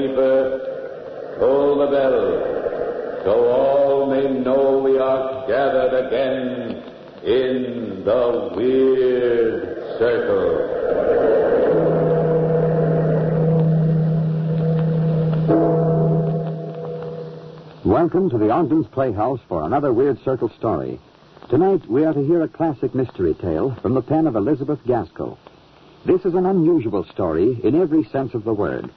Bellkeeper, toll the bell, so all may know we are gathered again in the Weird Circle. Welcome to the Ogden's Playhouse for another Weird Circle story. Tonight we are to hear a classic mystery tale from the pen of Elizabeth Gaskell. This is an unusual story in every sense of the word,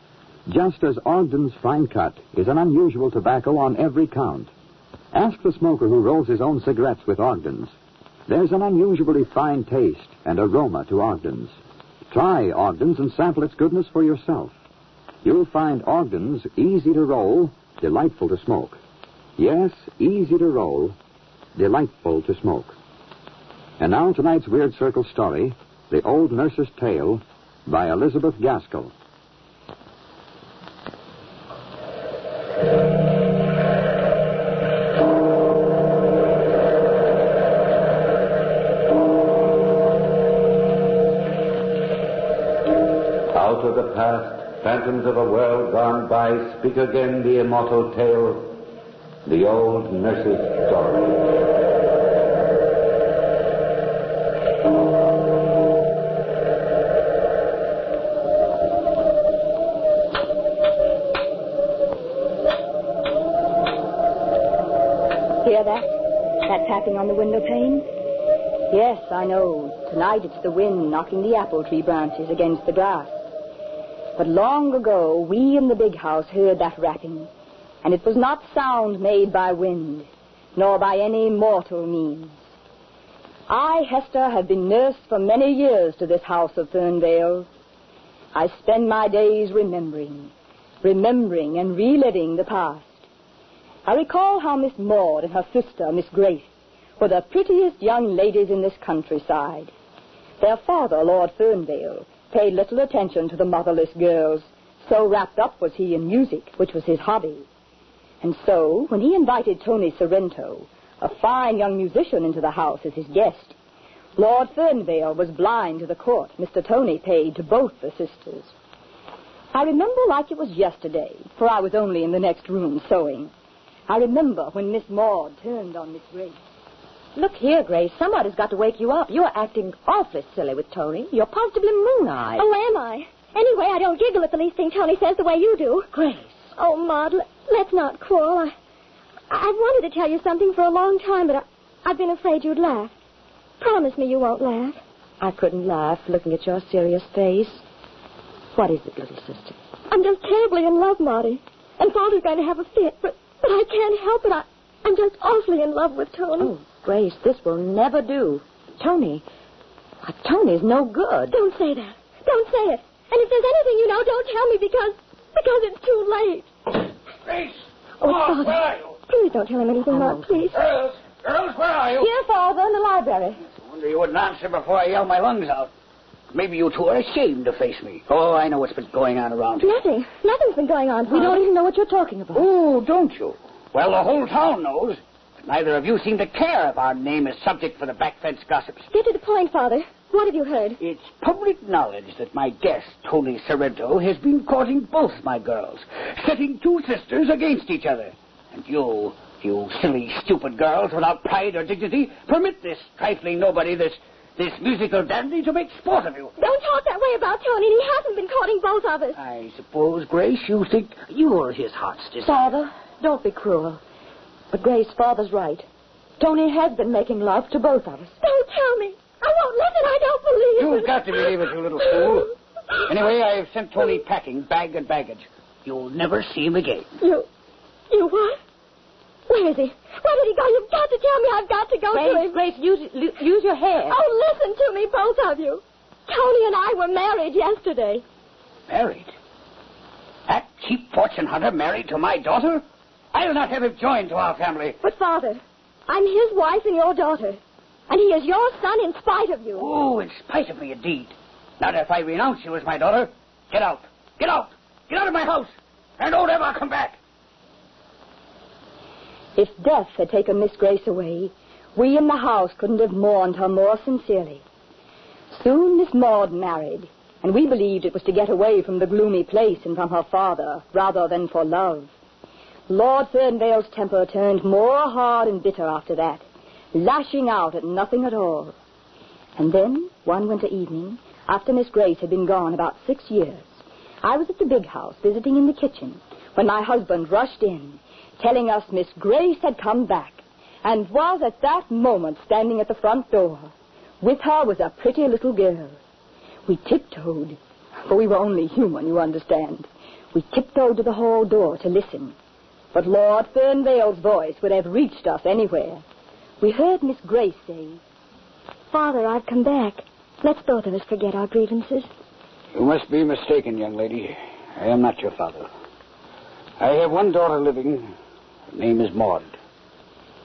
just as Ogden's Fine Cut is an unusual tobacco on every count. Ask the smoker who rolls his own cigarettes with Ogden's. There's an unusually fine taste and aroma to Ogden's. Try Ogden's and sample its goodness for yourself. You'll find Ogden's easy to roll, delightful to smoke. Yes, easy to roll, delightful to smoke. And now tonight's Weird Circle story, The Old Nurse's Tale, by Elizabeth Gaskell. Phantoms of a world gone by, speak again the immortal tale, the old nurse's story. Hear that? That tapping on the window pane? Yes, I know. Tonight it's the wind knocking the apple tree branches against the glass. But long ago, we in the big house heard that rapping, and it was not sound made by wind, nor by any mortal means. I, Hester, have been nurse for many years to this house of Fernvale. I spend my days remembering, remembering and reliving the past. I recall how Miss Maud and her sister, Miss Grace, were the prettiest young ladies in this countryside. Their father, Lord Fernvale, paid little attention to the motherless girls, so wrapped up was he in music, which was his hobby. And so, when he invited Tony Sorrento, a fine young musician, into the house as his guest, Lord Fernvale was blind to the court Mr. Tony paid to both the sisters. I remember like it was yesterday, for I was only in the next room sewing. I remember when Miss Maud turned on Miss Grace. Look here, Grace. Somebody's got to wake you up. You're acting awfully silly with Tony. You're positively moon-eyed. Oh, am I? Anyway, I don't giggle at the least thing Tony says the way you do. Grace. Oh, Maud, let's not quarrel. I, I've wanted to tell you something for a long time, but I, I've been afraid you'd laugh. Promise me you won't laugh. I couldn't laugh looking at your serious face. What is it, little sister? I'm just terribly in love, Maudie. And Father's going to have a fit, but, but I can't help it. I, I'm just awfully in love with Tony. Oh, Grace, this will never do. Tony. Why, Tony's no good. Don't say that. Don't say it. And if there's anything you know, don't tell me because because it's too late. Grace! Oh, Maud, Father. where are you? Please don't tell him anything, Maud, oh. please. Girls! Girls, where are you? Here, Father, in the library. I wonder you wouldn't answer before I yell my lungs out. Maybe you two are ashamed to face me. Oh, I know what's been going on around here. Nothing. Nothing's been going on. We don't even know what you're talking about. Oh, don't you? Well, the whole town knows. Neither of you seem to care if our name is subject for the back fence gossips. Get to the point, Father. What have you heard? It's public knowledge that my guest, Tony Sorrento, has been courting both my girls, setting two sisters against each other. And you, you silly, stupid girls without pride or dignity, permit this trifling nobody, this, this musical dandy, to make sport of you. Don't talk that way about Tony. He hasn't been courting both of us. I suppose, Grace, you think you're his heart's desire. Father, don't be cruel. But Grace, Father's right. Tony has been making love to both of us. Don't tell me. I won't listen. I don't believe it. You've got to believe it, you little fool. Anyway, I've sent Tony packing, bag and baggage. You'll never see him again. You. You what? Where is he? Where did he go? You've got to tell me. I've got to go to Grace, him. Grace, use, use your hair. Oh, listen to me, both of you. Tony and I were married yesterday. Married? That cheap fortune hunter married to my daughter? I'll not have him joined to our family. But, Father, I'm his wife and your daughter. And he is your son in spite of you. Oh, in spite of me, indeed. Not if I renounce you as my daughter. Get out. Get out. Get out of my house. And don't ever come back. If death had taken Miss Grace away, we in the house couldn't have mourned her more sincerely. Soon Miss Maud married, and we believed it was to get away from the gloomy place and from her father, rather than for love. Lord Fernvale's temper turned more hard and bitter after that, lashing out at nothing at all. And then, one winter evening, after Miss Grace had been gone about six years, I was at the big house visiting in the kitchen when my husband rushed in, telling us Miss Grace had come back and was at that moment standing at the front door. With her was a pretty little girl. We tiptoed, for we were only human, you understand. We tiptoed to the hall door to listen. But Lord Fernvale's voice would have reached us anywhere. We heard Miss Grace say, Father, I've come back. Let's both of us forget our grievances. You must be mistaken, young lady. I am not your father. I have one daughter living. Her name is Maud.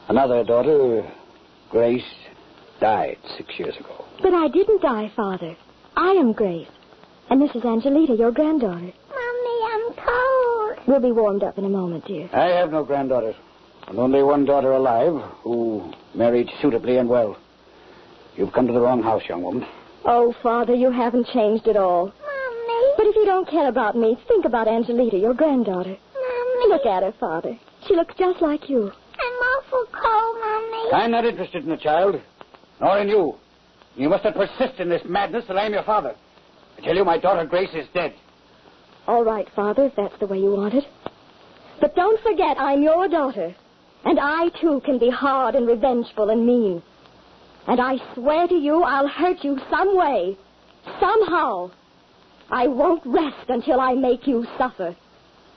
Another daughter, Grace, died six years ago. But I didn't die, Father. I am Grace. And this is Angelita, your granddaughter. Mommy, I'm cold. We'll be warmed up in a moment, dear. I have no granddaughters, and only one daughter alive who married suitably and well. You've come to the wrong house, young woman. Oh, Father, you haven't changed at all. Mommy. But if you don't care about me, think about Angelita, your granddaughter. Mommy. Look at her, Father. She looks just like you. I'm awful cold, Mommy. I'm not interested in the child, nor in you. You must not persist in this madness till I'm your father. I tell you, my daughter Grace is dead. All right, Father, if that's the way you want it. But don't forget, I'm your daughter. And I, too, can be hard and revengeful and mean. And I swear to you, I'll hurt you some way. Somehow. I won't rest until I make you suffer.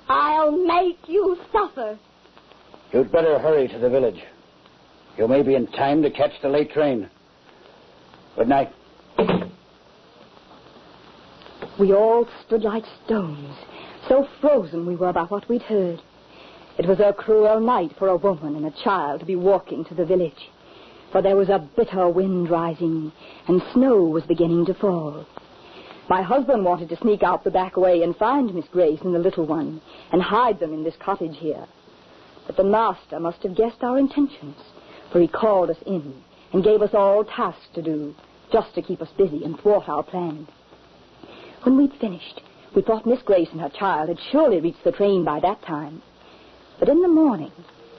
I'll make you suffer. You'd better hurry to the village. You may be in time to catch the late train. Good night. We all stood like stones, so frozen we were by what we'd heard. It was a cruel night for a woman and a child to be walking to the village, for there was a bitter wind rising, and snow was beginning to fall. My husband wanted to sneak out the back way and find Miss Grace and the little one, and hide them in this cottage here. But the master must have guessed our intentions, for he called us in and gave us all tasks to do, just to keep us busy and thwart our plans. When we'd finished, we thought Miss Grace and her child had surely reached the train by that time. But in the morning,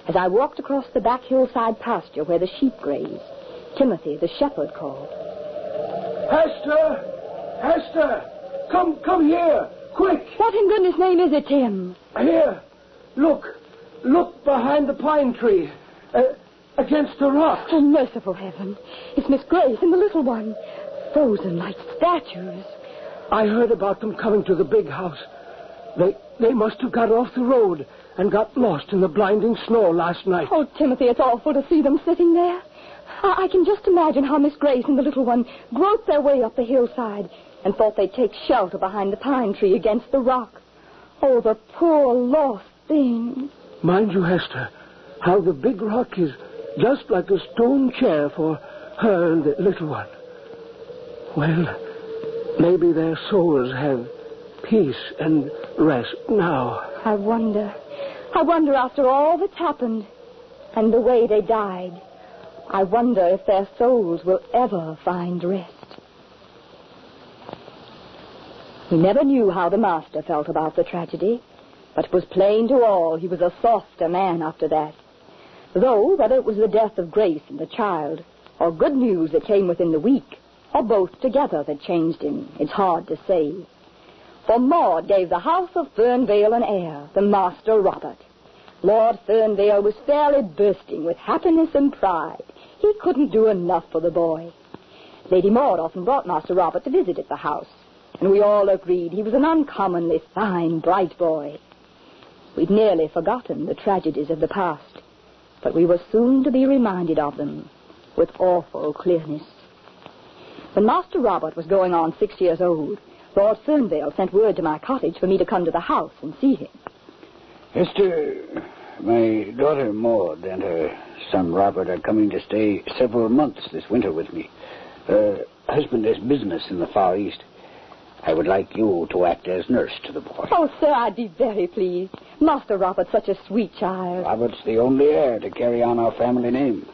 as I walked across the back hillside pasture where the sheep graze, Timothy, the shepherd, called. Hester! Hester! Come, come here! Quick! What in goodness name is it, Tim? Here! Look! Look behind the pine tree. Uh, against the rock. Oh, merciful heaven. It's Miss Grace and the little one. Frozen like statues. I heard about them coming to the big house. They they must have got off the road and got lost in the blinding snow last night. Oh, Timothy, it's awful to see them sitting there. I, I can just imagine how Miss Grace and the little one groped their way up the hillside and thought they'd take shelter behind the pine tree against the rock. Oh, the poor lost things. Mind you, Hester, how the big rock is just like a stone chair for her and the little one. Well, maybe their souls have peace and rest now. I wonder. I wonder after all that's happened and the way they died. I wonder if their souls will ever find rest. We never knew how the master felt about the tragedy, but it was plain to all he was a softer man after that. Though, whether it was the death of Grace and the child, or good news that came within the week, or both together that changed him, it's hard to say. For Maud gave the house of Fernvale an heir, the Master Robert. Lord Fernvale was fairly bursting with happiness and pride. He couldn't do enough for the boy. Lady Maud often brought Master Robert to visit at the house, and we all agreed he was an uncommonly fine, bright boy. We'd nearly forgotten the tragedies of the past, but we were soon to be reminded of them with awful clearness. When Master Robert was going on six years old, Lord Fernvale sent word to my cottage for me to come to the house and see him. Hester, my daughter Maud and her son Robert are coming to stay several months this winter with me. Her husband has business in the Far East. I would like you to act as nurse to the boy. Oh, sir, I'd be very pleased. Master Robert's such a sweet child. Robert's the only heir to carry on our family name.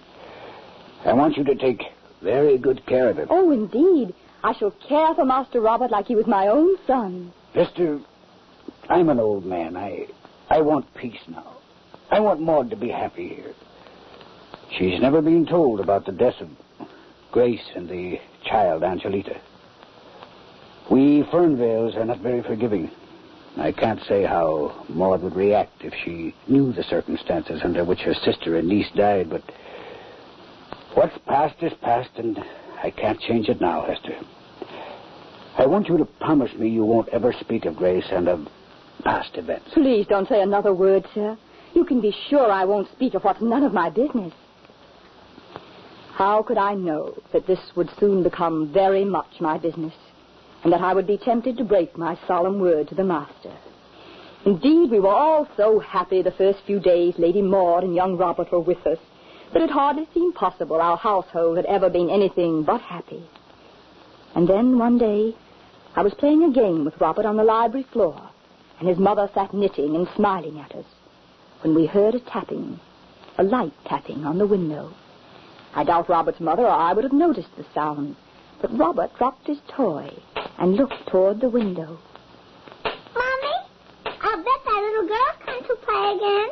I want you to take very good care of him. Oh, indeed. I shall care for Master Robert like he was my own son. Hester, I'm an old man. I I want peace now. I want Maud to be happy here. She's never been told about the death of Grace and the child, Angelita. We Fernvales are not very forgiving. I can't say how Maud would react if she knew the circumstances under which her sister and niece died, but what's past is past, and I can't change it now, Hester. I want you to promise me you won't ever speak of Grace and of past events. Please don't say another word, sir. You can be sure I won't speak of what's none of my business. How could I know that this would soon become very much my business, and that I would be tempted to break my solemn word to the master? Indeed, we were all so happy the first few days Lady Maud and young Robert were with us that it hardly seemed possible our household had ever been anything but happy. And then one day, I was playing a game with Robert on the library floor, and his mother sat knitting and smiling at us, when we heard a tapping, a light tapping on the window. I doubt Robert's mother or I would have noticed the sound. But Robert dropped his toy and looked toward the window. Mommy, I'll bet that little girl come to play again.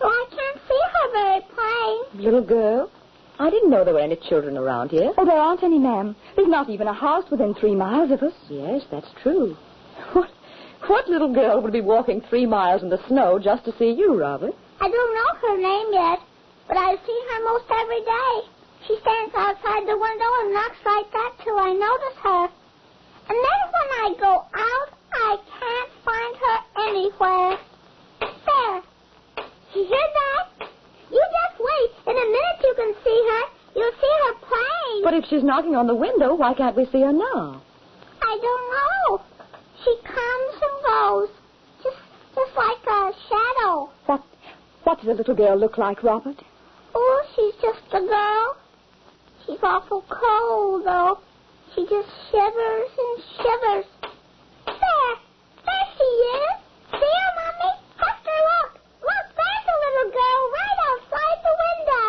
Oh, I can't see her very plain. Little girl? I didn't know there were any children around here. Oh, there aren't any, ma'am. There's not even a house within three miles of us. Yes, that's true. What, what little girl would be walking three miles in the snow just to see you, Robert? I don't know her name yet, but I see her most every day. She stands outside the window and knocks like that till I notice her. And then when I go out, I can't find her anywhere. There. You hear that? You just wait. In a minute you can see her. You'll see her playing. But if she's knocking on the window, why can't we see her now? I don't know. She comes and goes. Just just like a shadow. What what does the little girl look like, Robert? Oh, she's just a girl. She's awful cold, though. She just shivers and shivers. There. There she is. See her, Mommy? Hester, look. Look, there's a little girl right outside the window.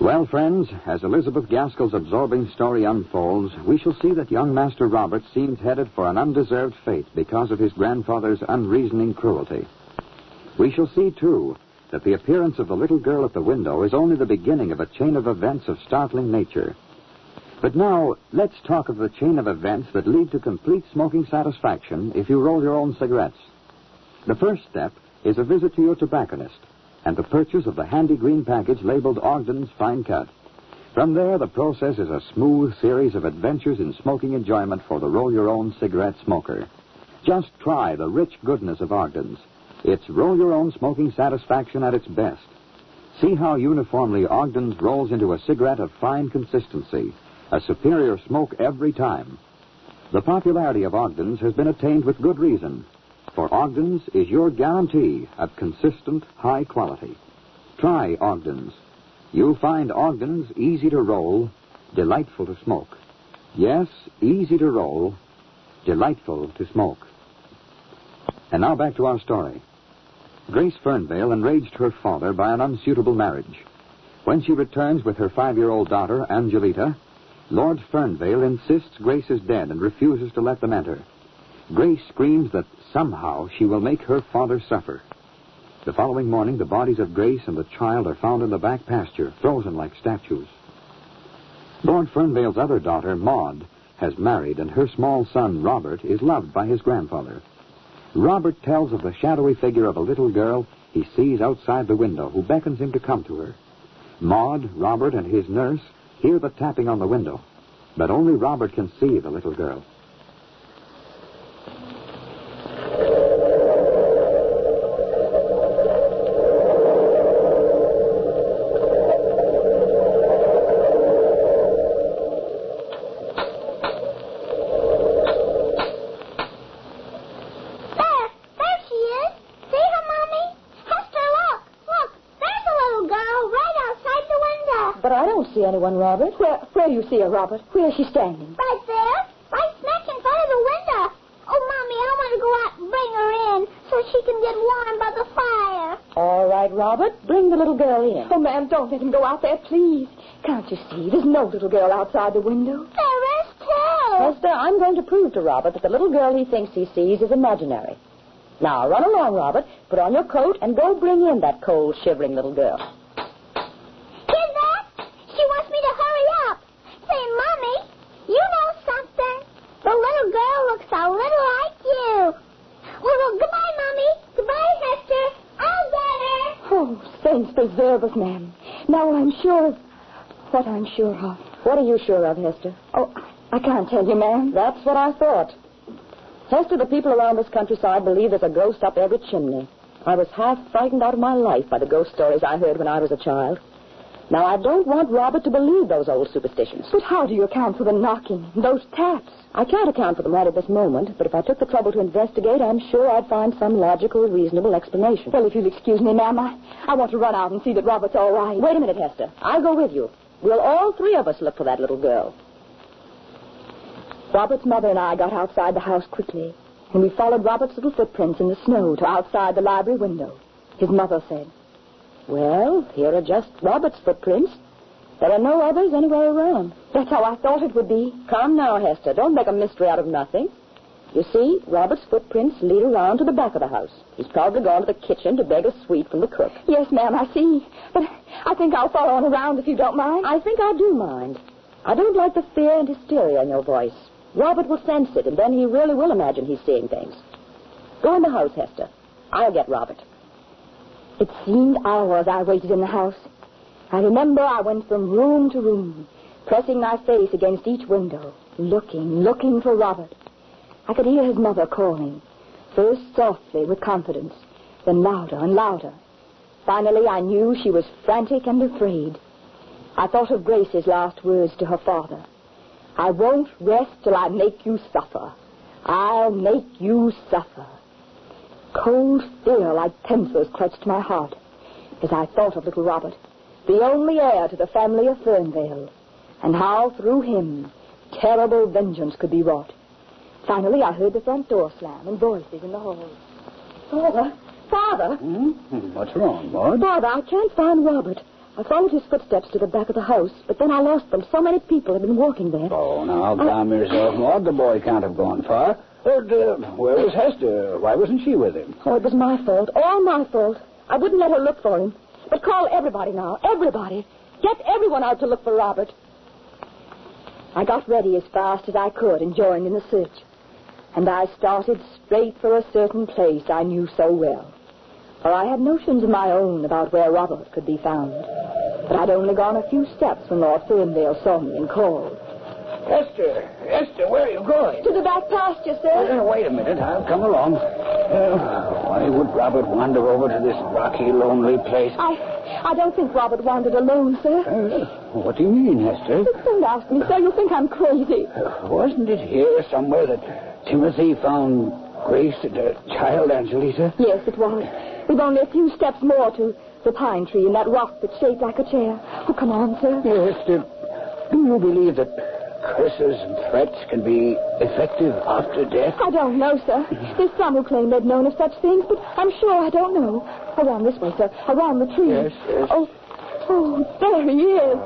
Well, friends, as Elizabeth Gaskell's absorbing story unfolds, we shall see that young Master Robert seems headed for an undeserved fate because of his grandfather's unreasoning cruelty. We shall see, too, that the appearance of the little girl at the window is only the beginning of a chain of events of startling nature. But now, let's talk of the chain of events that lead to complete smoking satisfaction if you roll your own cigarettes. The first step is a visit to your tobacconist and the purchase of the handy green package labeled Ogden's Fine Cut. From there, the process is a smooth series of adventures in smoking enjoyment for the roll your own cigarette smoker. Just try the rich goodness of Ogden's. It's roll your own smoking satisfaction at its best. See how uniformly Ogden's rolls into a cigarette of fine consistency, a superior smoke every time. The popularity of Ogden's has been attained with good reason, for Ogden's is your guarantee of consistent, high quality. Try Ogden's. You'll find Ogden's easy to roll, delightful to smoke. Yes, easy to roll, delightful to smoke. And now back to our story. Grace Fernvale enraged her father by an unsuitable marriage. When she returns with her five-year-old daughter, Angelita, Lord Fernvale insists Grace is dead and refuses to let them enter. Grace screams that somehow she will make her father suffer. The following morning, the bodies of Grace and the child are found in the back pasture, frozen like statues. Lord Fernvale's other daughter, Maud, has married, and her small son, Robert, is loved by his grandfather. Robert tells of the shadowy figure of a little girl he sees outside the window who beckons him to come to her. Maud, Robert, and his nurse hear the tapping on the window, but only Robert can see the little girl. There, there she is. See her, Mommy? Hester, look, look. There's a little girl right outside the window. But I don't see anyone, Robert. Where, where you see her, Robert? Where is she standing? Right there, right smack in front of the window. Oh, Mommy, I want to go out and bring her in so she can get warm by the fire. All right, Robert. Bring the little girl in. Oh, ma'am, don't let him go out there, please. Can't you see? There's no little girl outside the window. There is, too. Hester, I'm going to prove to Robert that the little girl he thinks he sees is imaginary. Now, run along, Robert. Put on your coat and go bring in that cold, shivering little girl. Hear that? She wants me to hurry up. Say, Mommy, you know something? The little girl looks a little like you. Well, well goodbye, Mommy. Goodbye, Hester. I'll get her. Oh, saints preserve us, ma'am. Now I'm sure of what I'm sure of. What are you sure of, Hester? Oh, I can't tell you, ma'am. That's what I thought. Hester, the people around this countryside believe there's a ghost up every chimney. I was half frightened out of my life by the ghost stories I heard when I was a child. Now, I don't want Robert to believe those old superstitions. But how do you account for the knocking, those taps? I can't account for them right at this moment, but if I took the trouble to investigate, I'm sure I'd find some logical, reasonable explanation. Well, if you'll excuse me, ma'am, I, I want to run out and see that Robert's all right. Wait a minute, Hester. I'll go with you. We'll all three of us look for that little girl. Robert's mother and I got outside the house quickly, and we followed Robert's little footprints in the snow to outside the library window. His mother said, Well, here are just Robert's footprints. There are no others anywhere around. That's how I thought it would be. Come now, Hester. Don't make a mystery out of nothing. You see, Robert's footprints lead around to the back of the house. He's probably gone to the kitchen to beg a sweet from the cook. Yes, ma'am, I see. But I think I'll follow on around if you don't mind. I think I do mind. I don't like the fear and hysteria in your voice. Robert will sense it, and then he really will imagine he's seeing things. Go in the house, Hester. I'll get Robert. It seemed hours I waited in the house. I remember I went from room to room, pressing my face against each window, looking, looking for Robert. I could hear his mother calling, first softly with confidence, then louder and louder. Finally, I knew she was frantic and afraid. I thought of Grace's last words to her father. I won't rest till I make you suffer. I'll make you suffer. Cold fear like pincers clutched my heart as I thought of little Robert, the only heir to the family of Fernvale, and how through him terrible vengeance could be wrought. Finally, I heard the front door slam and voices in the hall. Father, Father, Hmm? What's wrong, Maud? Father, I can't find Robert. I followed his footsteps to the back of the house, but then I lost them. So many people have been walking there. Oh, now, calm yourself, Maud. The boy can't have gone far. Uh, where was Hester? Why wasn't she with him? Oh, it was my fault. All my fault. I wouldn't let her look for him. But call everybody now. Everybody. Get everyone out to look for Robert. I got ready as fast as I could and joined in the search. And I started straight for a certain place I knew so well. For I had notions of my own about where Robert could be found. But I'd only gone a few steps when Lord Fernvale saw me and called. Hester, Hester, where are you going? To the back pasture, sir. Uh, wait a minute, I'll come along. Uh, why would Robert wander over to this rocky, lonely place? I, I don't think Robert wandered alone, sir. Uh, what do you mean, Hester? Don't ask me, sir. You'll think I'm crazy. Uh, wasn't it here somewhere that Timothy found Grace and a child, Angelita? Yes, it was. We've only a few steps more to the pine tree and that rock that's shaped like a chair. Oh, come on, sir. Yes, Hester, do you believe that curses and threats can be effective after death? I don't know, sir. There's some who claim they've known of such things, but I'm sure I don't know. Around this way, sir. Around the tree. Yes, yes. Oh, oh, there he is.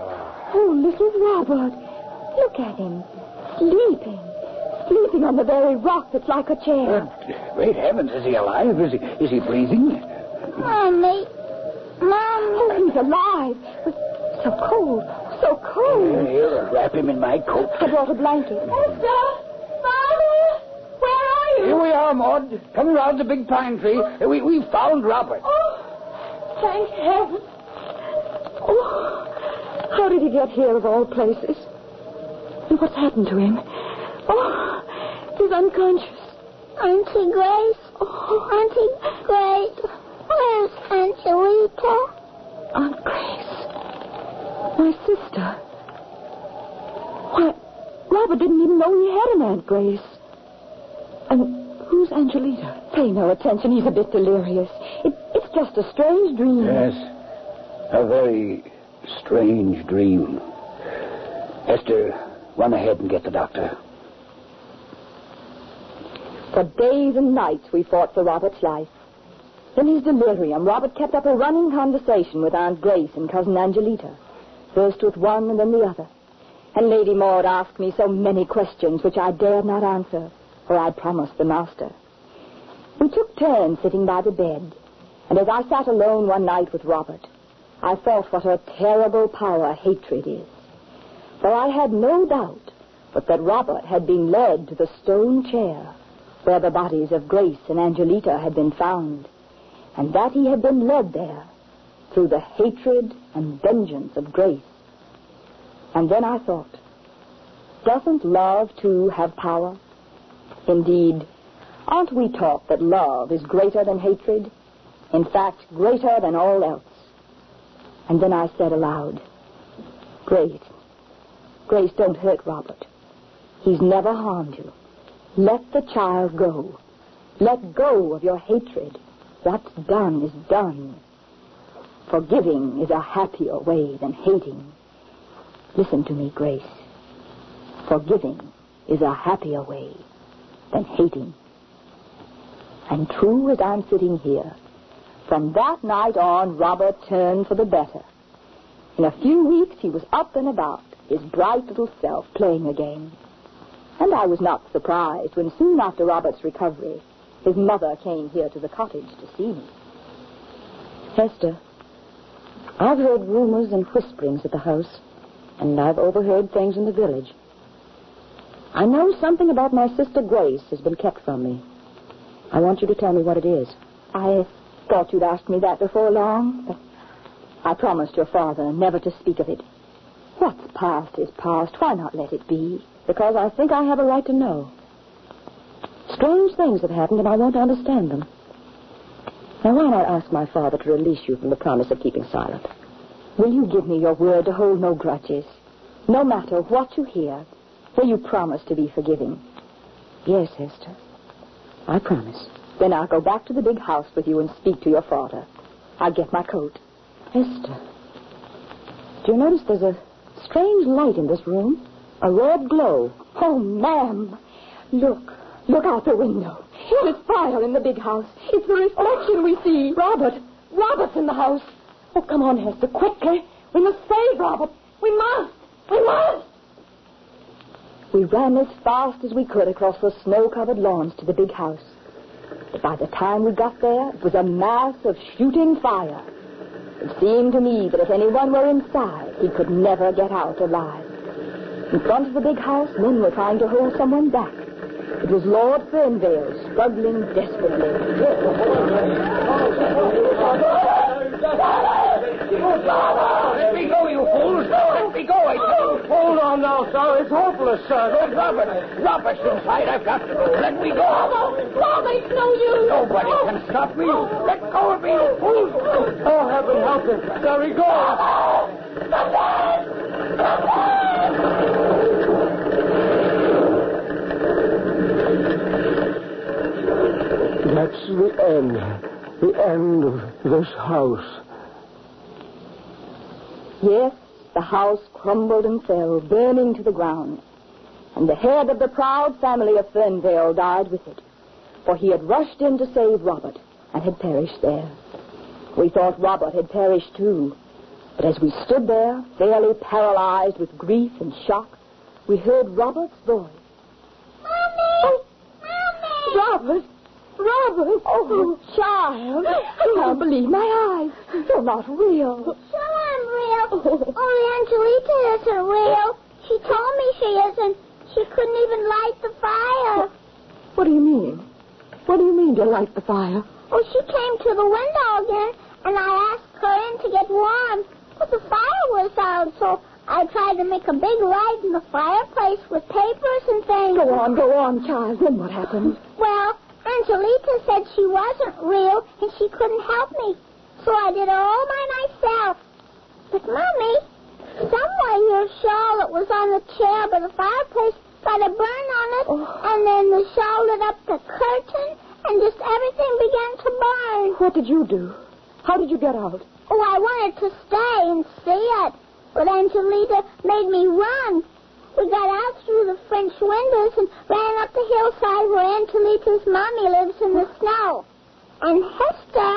Oh, little Robert. Look at him. Sleeping. Sleeping on the very rock that's like a chair. Great heavens, is he alive? Is he, is he breathing? Mommy. Mommy. Oh, he's alive. But so cold. So cold. Here, wrap him in my coat. I brought a blanket. Hester. Father. Where are you? Here we are, Maud. Come round the big pine tree. We, we found Robert. Oh, thank heaven. Oh, how did he get here of all places? And what's happened to him? Oh, he's unconscious. Auntie Grace. Oh, Auntie Grace. Where's Angelita? Aunt Grace. My sister. Why, Robert didn't even know he had an Aunt Grace. And who's Angelita? Pay no attention. He's a bit delirious. It, it's just a strange dream. Yes. A very strange dream. Hester, run ahead and get the doctor. For days and nights we fought for Robert's life. In his delirium, Robert kept up a running conversation with Aunt Grace and Cousin Angelita, first with one and then the other. And Lady Maud asked me so many questions which I dared not answer, for I'd promised the master. We took turns sitting by the bed, and as I sat alone one night with Robert, I thought what a terrible power hatred is. For I had no doubt but that Robert had been led to the stone chair where the bodies of Grace and Angelita had been found, and that he had been led there through the hatred and vengeance of Grace. And then I thought, doesn't love too have power? Indeed, aren't we taught that love is greater than hatred? In fact, greater than all else. And then I said aloud, Grace, Grace, don't hurt Robert. He's never harmed you. Let the child go. Let go of your hatred. What's done is done. Forgiving is a happier way than hating. Listen to me, Grace. Forgiving is a happier way than hating. And true as I'm sitting here, from that night on, Robert turned for the better. In a few weeks, he was up and about, his bright little self playing again. And I was not surprised when soon after Robert's recovery, his mother came here to the cottage to see me. Hester, I've heard rumors and whisperings at the house, and I've overheard things in the village. I know something about my sister Grace has been kept from me. I want you to tell me what it is. I thought you'd ask me that before long, but I promised your father never to speak of it. What's past is past. Why not let it be? Because I think I have a right to know. Strange things have happened, and I want to understand them. Now, why not ask my father to release you from the promise of keeping silent? Will you give me your word to hold no grudges? No matter what you hear, will you promise to be forgiving? Yes, Hester. I promise. Then I'll go back to the big house with you and speak to your father. I'll get my coat. Hester, do you notice there's a strange light in this room? A red glow. Oh, ma'am. Look. Look out the window. There's fire in the big house. It's the reflection we see. Robert. Robert's in the house. Oh, come on, Hester, quickly. We must save Robert. We must. We must. We ran as fast as we could across the snow-covered lawns to the big house. But by the time we got there, it was a mass of shooting fire. It seemed to me that if anyone were inside, he could never get out alive. In front of the big house, men were trying to hold someone back. It was Lord Fernvale, struggling desperately. Let me go, you fools! Let me go, I tell you! Hold on now, sir. It's hopeless, sir. Don't Robert! Robert's inside. I've got to go. Let me go! Mama, it's no use. Nobody can stop me. Let go of me, you fools! Oh, heaven help him. There he goes. That's the end. The end of this house. Yes, the house crumbled and fell, burning to the ground. And the head of the proud family of Fernvale died with it, for he had rushed in to save Robert and had perished there. We thought Robert had perished too, but as we stood there, fairly paralyzed with grief and shock, we heard Robert's voice. Mommy! Mommy! Robert! Robert! Oh, child! I can't believe my eyes. You're not real. Sure I'm real. Only Angelita isn't real. She told me she isn't. She couldn't even light the fire. What do you mean? What do you mean to light the fire? Oh, she came to the window again, and I asked her in to get warm. But the fire was out, so I tried to make a big light in the fireplace with papers and things. Go on, go on, child. Then what happened? Well, Angelita said she wasn't real and she couldn't help me. So I did it all by myself. But, Mommy, somewhere your shawl that was on the chair by the fireplace got a burn on it, oh. and then the shawl lit up the curtain, and just everything began to burn. What did you do? How did you get out? Oh, I wanted to stay and see it, but Angelita made me run. We got out through the French windows and ran up the hillside where Angelita's mommy lives in the snow. And Hester,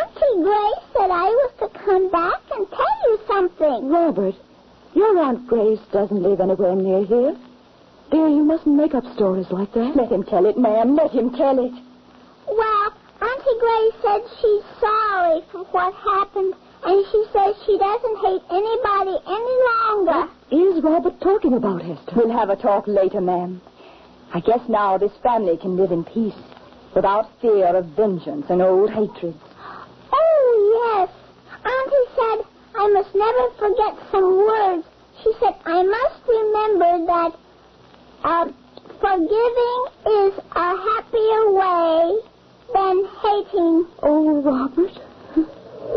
Auntie Grace said I was to come back and tell you something. Robert, your Aunt Grace doesn't live anywhere near here. Dear, you mustn't make up stories like that. Let him tell it, ma'am. Let him tell it. Well, Auntie Grace said she's sorry for what happened, and she says she doesn't hate anybody any longer. Is Robert talking about, Hester? We'll have a talk later, ma'am. I guess now this family can live in peace without fear of vengeance and old hatred. Oh, yes. Auntie said I must never forget some words. She said I must remember that uh, forgiving is a happier way than hating. Oh, Robert. From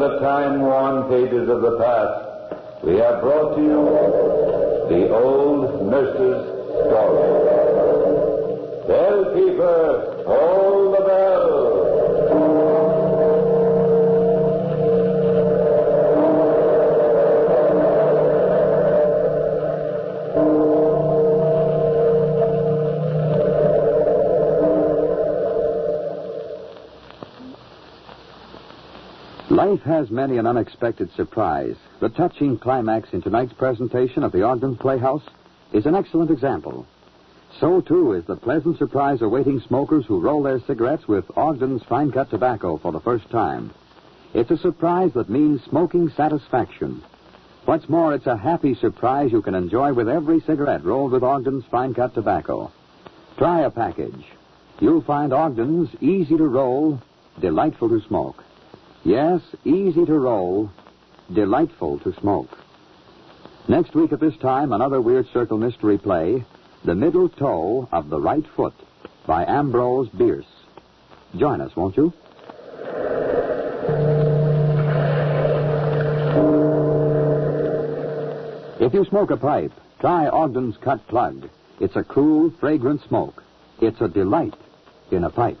the time-worn pages of the past, we have brought to you the old nurse's Life has many an unexpected surprise. The touching climax in tonight's presentation of the Ogden Playhouse is an excellent example. So, too, is the pleasant surprise awaiting smokers who roll their cigarettes with Ogden's fine cut tobacco for the first time. It's a surprise that means smoking satisfaction. What's more, it's a happy surprise you can enjoy with every cigarette rolled with Ogden's fine cut tobacco. Try a package. You'll find Ogden's easy to roll, delightful to smoke. Yes, easy to roll, delightful to smoke. Next week at this time, another Weird Circle mystery play, The Middle Toe of the Right Foot, by Ambrose Bierce. Join us, won't you? If you smoke a pipe, try Ogden's Cut Plug. It's a cool, fragrant smoke. It's a delight in a pipe.